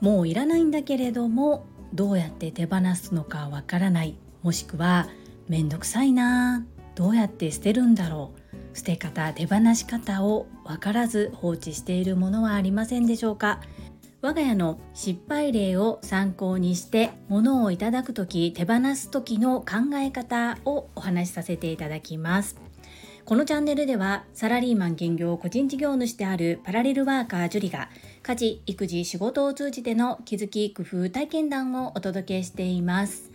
もういらないんだけれどもどうやって手放すのかわからないもしくはめんどくさいなどうやって捨てるんだろう捨て方手放し方を分からず放置しているものはありませんでしょうか。我が家の失敗例を参考にして物をいただく時手放す時の考え方をお話しさせていただきます。このチャンネルではサラリーマン兼業個人事業主であるパラレルワーカージュリが家事、育児、仕事を通じての気づき、工夫、体験談をお届けしています。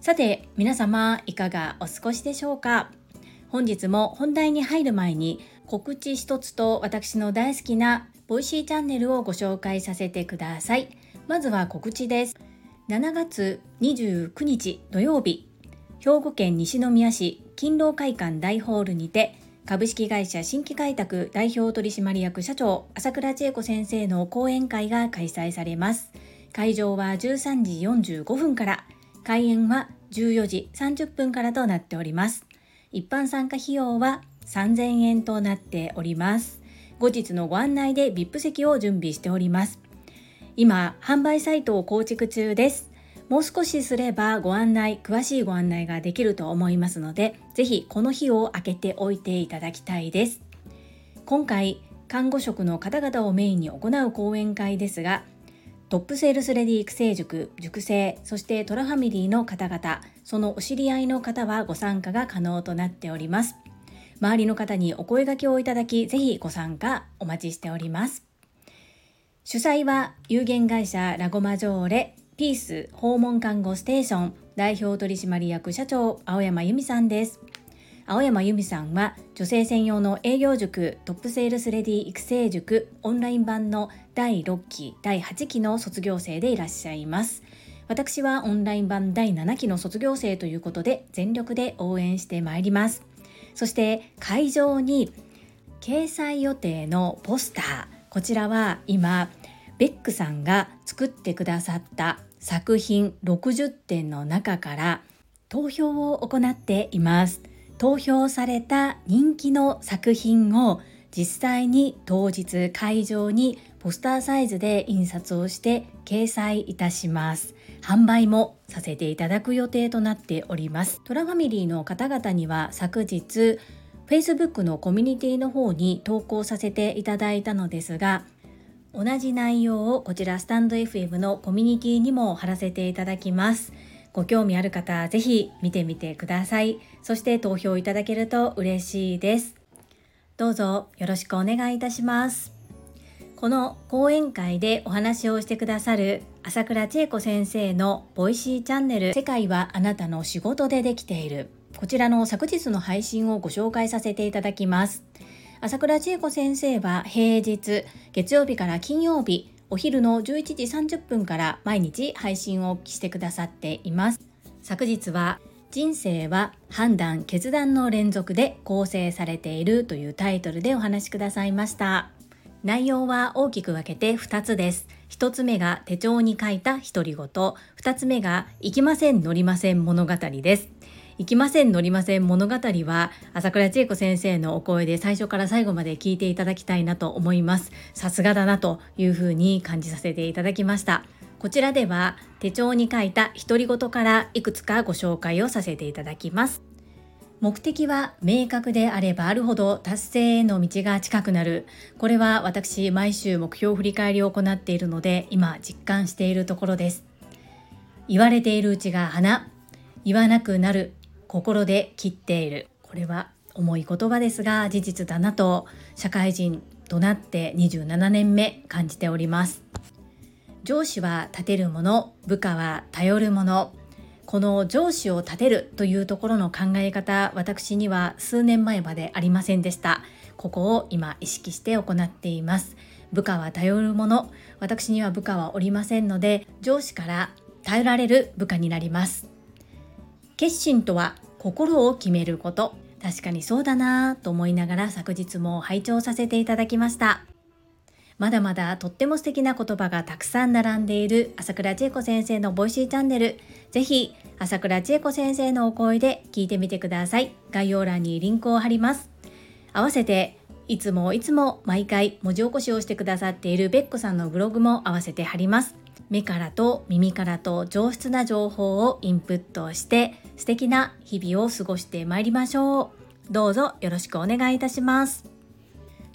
さて、皆様いかがお過ごしでしょうか？本日も本題に入る前に告知一つと私の大好きな Voicy チャンネルをご紹介させてください。まずは告知です。7月29日土曜日、兵庫県西宮市勤労会館大ホールにて株式会社新規開拓代表取締役社長朝倉千恵子先生の講演会が開催されます。会場は13時45分から開演は14時30分からとなっております。一般参加費用は3000円となっております。後日のご案内で VIP 席を準備しております。今販売サイトを構築中です。もう少しすればご案内、詳しいご案内ができると思いますので、ぜひこの日を空けておいていただきたいです。今回、看護職の方々をメインに行う講演会ですが、トップセールスレディ育成塾、塾生、そしてトラファミリーの方々、そのお知り合いの方はご参加が可能となっております。周りの方にお声掛けをいただき、ぜひご参加お待ちしております。主催は有限会社ラゴマジョーレピース訪問看護ステーション代表取締役社長青山由美さんです。青山由美さんは女性専用の営業塾トップセールスレディ育成塾オンライン版の第6期第8期の卒業生でいらっしゃいます。私はオンライン版第7期の卒業生ということで全力で応援してまいります。そして会場に掲載予定のポスターこちらは今ベックさんが作ってくださった作品60点の中から投票を行っています。投票された人気の作品を実際に当日会場にポスターサイズで印刷をして掲載いたします。販売もさせていただく予定となっております。トラファミリーの方々には昨日 Facebook のコミュニティの方に投稿させていただいたのですが同じ内容をこちらスタンド FM のコミュニティにも貼らせていただきます。ご興味ある方、ぜひ見てみてください。そして投票いただけると嬉しいです。どうぞよろしくお願いいたします。この講演会でお話をしてくださる朝倉千恵子先生の Voicy チャンネル世界はあなたの仕事でできているこちらの昨日の配信をご紹介させていただきます。朝倉千恵子先生は平日月曜日から金曜日お昼の11時30分から毎日配信をしてくださっています。昨日は人生は判断決断の連続で構成されているというタイトルでお話しくださいました。内容は大きく分けて2つです。1つ目が手帳に書いた独り言。2つ目が行きません乗りません物語です。行きません乗りません物語は朝倉千恵子先生のお声で最初から最後まで聞いていただきたいなと思います。さすがだなというふうに感じさせていただきました。こちらでは手帳に書いた独り言からいくつかご紹介をさせていただきます。目的は明確であればあるほど達成への道が近くなる。これは私毎週目標振り返りを行っているので今実感しているところです。言われているうちが花。言わなくなる。心で切っている。これは重い言葉ですが事実だなと社会人となって27年目感じております。上司は立てるもの部下は頼るもの。この上司を立てるというところの考え方私には数年前までありませんでした。ここを今意識して行っています。部下は頼るもの。私には部下はおりませんので上司から頼られる部下になります。決心とは心を決めること。確かにそうだなぁと思いながら昨日も拝聴させていただきました。まだまだとっても素敵な言葉がたくさん並んでいる朝倉千恵子先生の Voicy チャンネル。ぜひ朝倉千恵子先生のお声で聞いてみてください。概要欄にリンクを貼ります。合わせていつもいつも毎回文字起こしをしてくださっているベッコさんのブログも合わせて貼ります。目からと耳からと上質な情報をインプットして素敵な日々を過ごしてまいりましょう。どうぞよろしくお願いいたします。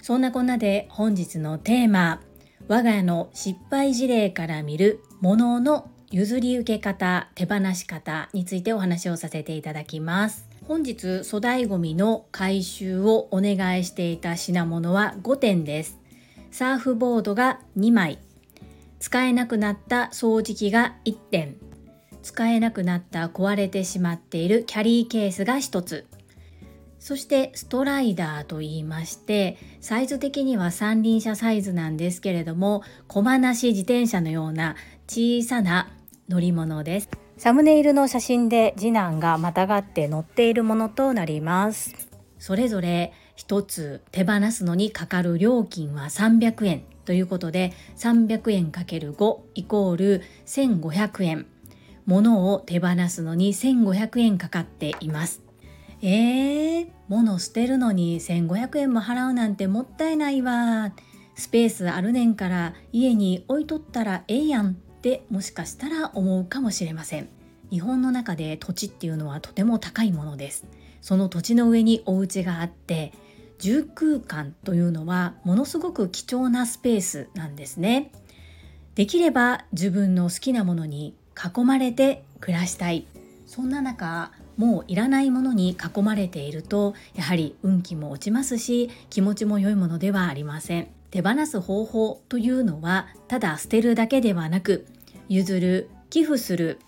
そんなこんなで本日のテーマ我が家の失敗事例から見るものの譲り受け方手放し方についてお話をさせていただきます。本日粗大ごみの回収をお願いしていた品物は5点です。サーフボードが2枚。使えなくなった掃除機が1点。使えなくなった壊れてしまっているキャリーケースが1つ。そしてストライダーと言いましてサイズ的には三輪車サイズなんですけれども駒なし自転車のような小さな乗り物です。サムネイルの写真で次男がまたがって乗っているものとなります。それぞれ一つ手放すのにかかる料金は300円。ということで300円 ×5 イコール1500円物を手放すのに1500円かかっています。えー、物捨てるのに1500円も払うなんてもったいないわ。スペースあるねんから家に置いとったらええやんってもしかしたら思うかもしれません。日本の中で土地っていうのはとても高いものです。その土地の上にお家があって住空間というのはものすごく貴重なスペースなんですね。できれば自分の好きなものに囲まれて暮らしたい。そんな中もういらないものに囲まれているとやはり運気も落ちますし気持ちも良いものではありません。手放す方法というのはただ捨てるだけではなく譲る寄付する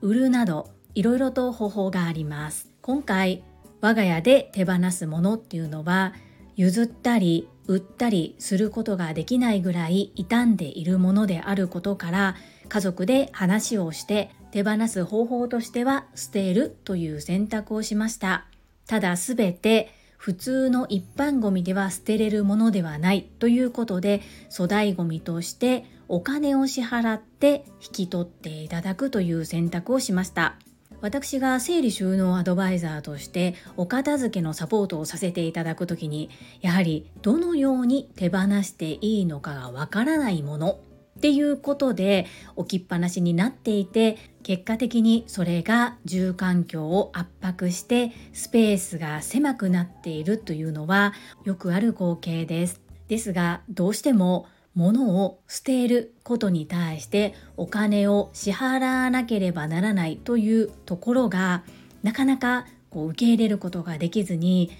売るなどいろいろと方法があります。今回我が家で手放すものっていうのは譲ったり売ったりすることができないぐらい傷んでいるものであることから家族で話をして手放す方法としては捨てるという選択をしました。ただすべて普通の一般ゴミでは捨てれるものではないということで粗大ゴミとしてお金を支払って引き取っていただくという選択をしました。私が整理収納アドバイザーとしてお片付けのサポートをさせていただく時にやはりどのように手放していいのかがわからないものっていうことで置きっぱなしになっていて結果的にそれが住環境を圧迫してスペースが狭くなっているというのはよくある光景です。ですがどうしても物を捨てることに対してお金を支払わなければならないというところがなかなかこう受け入れることができずに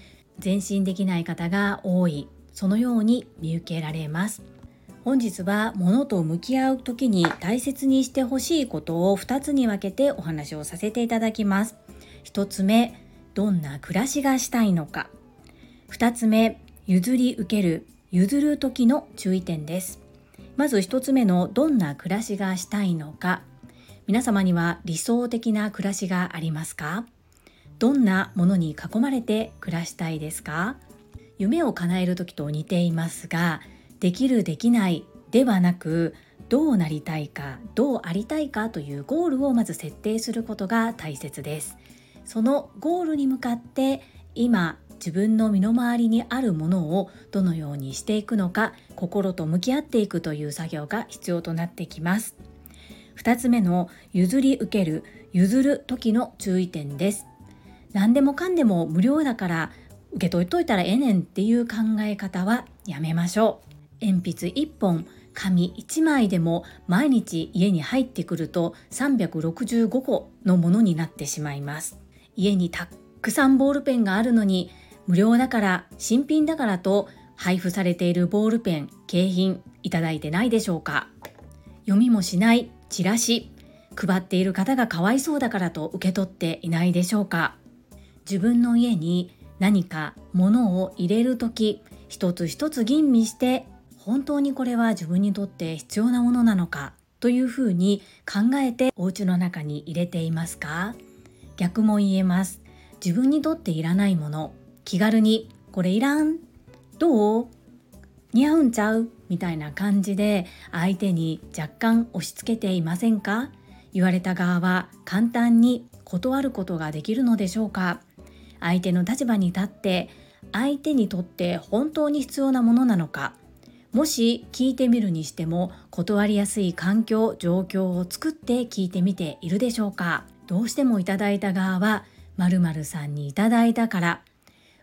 前進できない方が多いそのように見受けられます。本日は物と向き合う時に大切にしてほしいことを2つに分けてお話をさせていただきます。1つ目、どんな暮らしがしたいのか。2つ目、譲り受ける、譲る時の注意点です。まず1つ目のどんな暮らしがしたいのか。皆様には理想的な暮らしがありますか？どんなものに囲まれて暮らしたいですか？夢を叶える時と似ていますができるできないではなくどうなりたいかどうありたいかというゴールをまず設定することが大切ですそのゴールに向かって今自分の身の回りにあるものをどのようにしていくのか心と向き合っていくという作業が必要となってきます。2つ目の譲り受ける譲る時の注意点です。何でもかんでも無料だから受け取っといたらええねんっていう考え方はやめましょう。鉛筆1本紙1枚でも毎日家に入ってくると365個のものになってしまいます。家にたくさんボールペンがあるのに無料だから新品だからと配布されているボールペン景品いただいてないでしょうか。読みもしないチラシ配っている方がかわいそうだからと受け取っていないでしょうか。自分の家に何か物を入れる時一つ一つ吟味して本当にこれは自分にとって必要なものなのかというふうに考えてお家の中に入れていますか？逆も言えます。自分にとっていらないもの気軽にこれいらんどう？似合うんちゃう？みたいな感じで相手に若干押し付けていませんか？言われた側は簡単に断ることができるのでしょうか？相手の立場に立って相手にとって本当に必要なものなのか？もし聞いてみるにしても断りやすい環境状況を作って聞いてみているでしょうか？どうしてもいただいた側は〇〇さんにいただいたから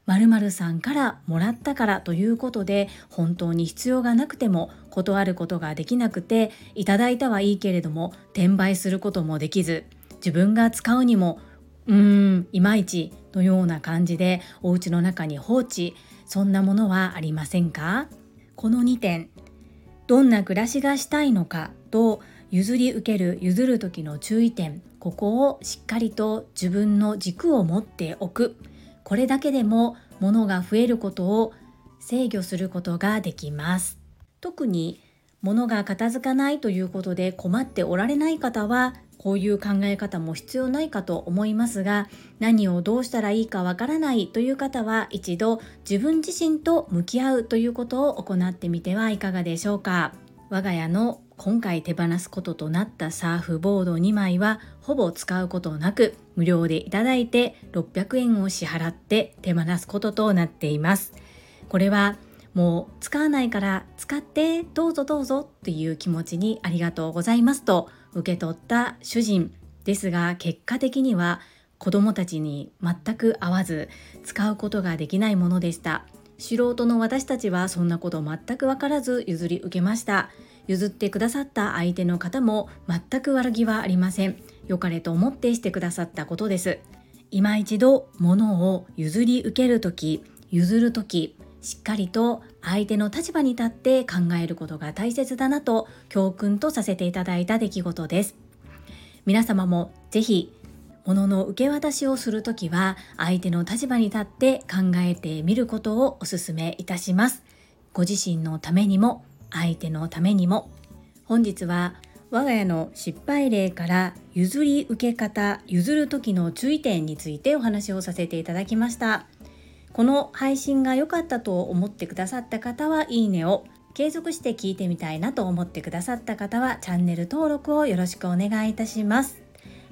〇〇さんからもらったからということで本当に必要がなくても断ることができなくていただいたはいいけれども転売することもできず自分が使うにもうーんいまいちのような感じでお家の中に放置そんなものはありませんか？この2点どんな暮らしがしたいのかと譲り受ける譲る時の注意点ここをしっかりと自分の軸を持っておく。これだけでも物が増えることを制御することができます。特に物が片付かないということで困っておられない方はこういう考え方も必要ないかと思いますが何をどうしたらいいかわからないという方は一度自分自身と向き合うということを行ってみてはいかがでしょうか。我が家の今回手放すこととなったサーフボード2枚はほぼ使うことなく無料でいただいて600円を支払って手放すこととなっています。これはもう使わないから使ってどうぞどうぞっていう気持ちにありがとうございますと受け取った主人ですが結果的には子供たちに全く合わず使うことができないものでした。素人の私たちはそんなこと全く分からず譲り受けました。譲ってくださった相手の方も全く悪気はありません。良かれと思ってしてくださったことです。今一度物を譲り受ける時譲る時しっかりと相手の立場に立って考えることが大切だなと教訓とさせていただいた出来事です。皆様もぜひ物の受け渡しをするときは相手の立場に立って考えてみることをお勧めいたします。ご自身のためにも相手のためにも。本日は我が家の失敗例から譲り受け方譲る時の注意点についてお話をさせていただきました。この配信が良かったと思ってくださった方はいいねを継続して聞いてみたいなと思ってくださった方はチャンネル登録をよろしくお願いいたします。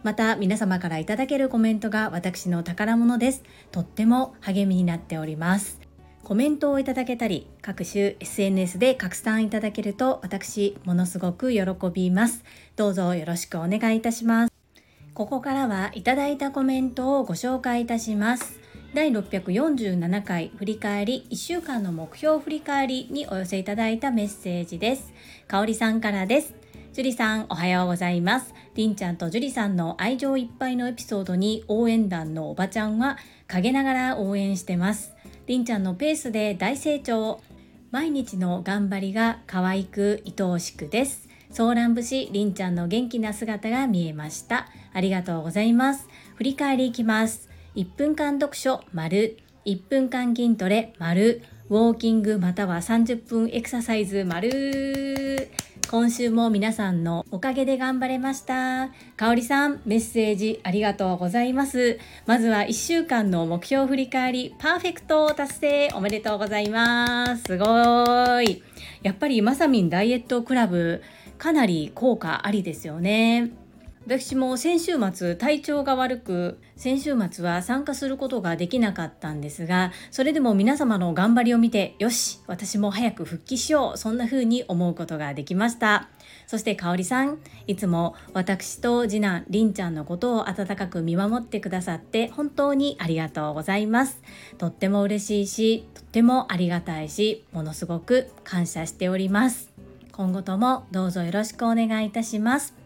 また皆様からいただけるコメントが私の宝物です。とっても励みになっております。コメントをいただけたり各種 SNS で拡散いただけると私ものすごく喜びますどうぞよろしくお願いいたしますここからはいただいたコメントをご紹介いたします第647回振り返り1週間の目標振り返りにお寄せいただいたメッセージです。かおりさんからです。樹里さんおはようございます。りんちゃんと樹里さんの愛情いっぱいのエピソードに応援団のおばちゃんは陰ながら応援してます。りんちゃんのペースで大成長。毎日の頑張りが可愛く愛おしくです。ソーラン節りんちゃんの元気な姿が見えました。ありがとうございます。振り返りいきます。1分間読書丸1分間筋トレ丸ウォーキングまたは30分エクササイズ丸。今週も皆さんのおかげで頑張れました。かおりさんメッセージありがとうございます。まずは1週間の目標振り返りパーフェクト達成おめでとうございます。すごい。やっぱりまさみんダイエットクラブかなり効果ありですよね。私も先週末体調が悪く先週末は参加することができなかったんですがそれでも皆様の頑張りを見てよし私も早く復帰しようそんな風に思うことができました。そしてかおりさんいつも私と次男りんちゃんのことを温かく見守ってくださって本当にありがとうございます。とっても嬉しいしとってもありがたいしものすごく感謝しております。今後ともどうぞよろしくお願いいたします。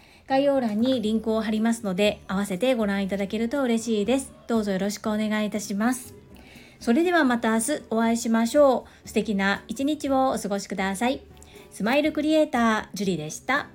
概要欄にリンクを貼りますので合わせてご覧いただけると嬉しいです。どうぞよろしくお願いいたします。それではまた明日お会いしましょう。素敵な一日をお過ごしください。スマイルクリエイター、ジュリでした。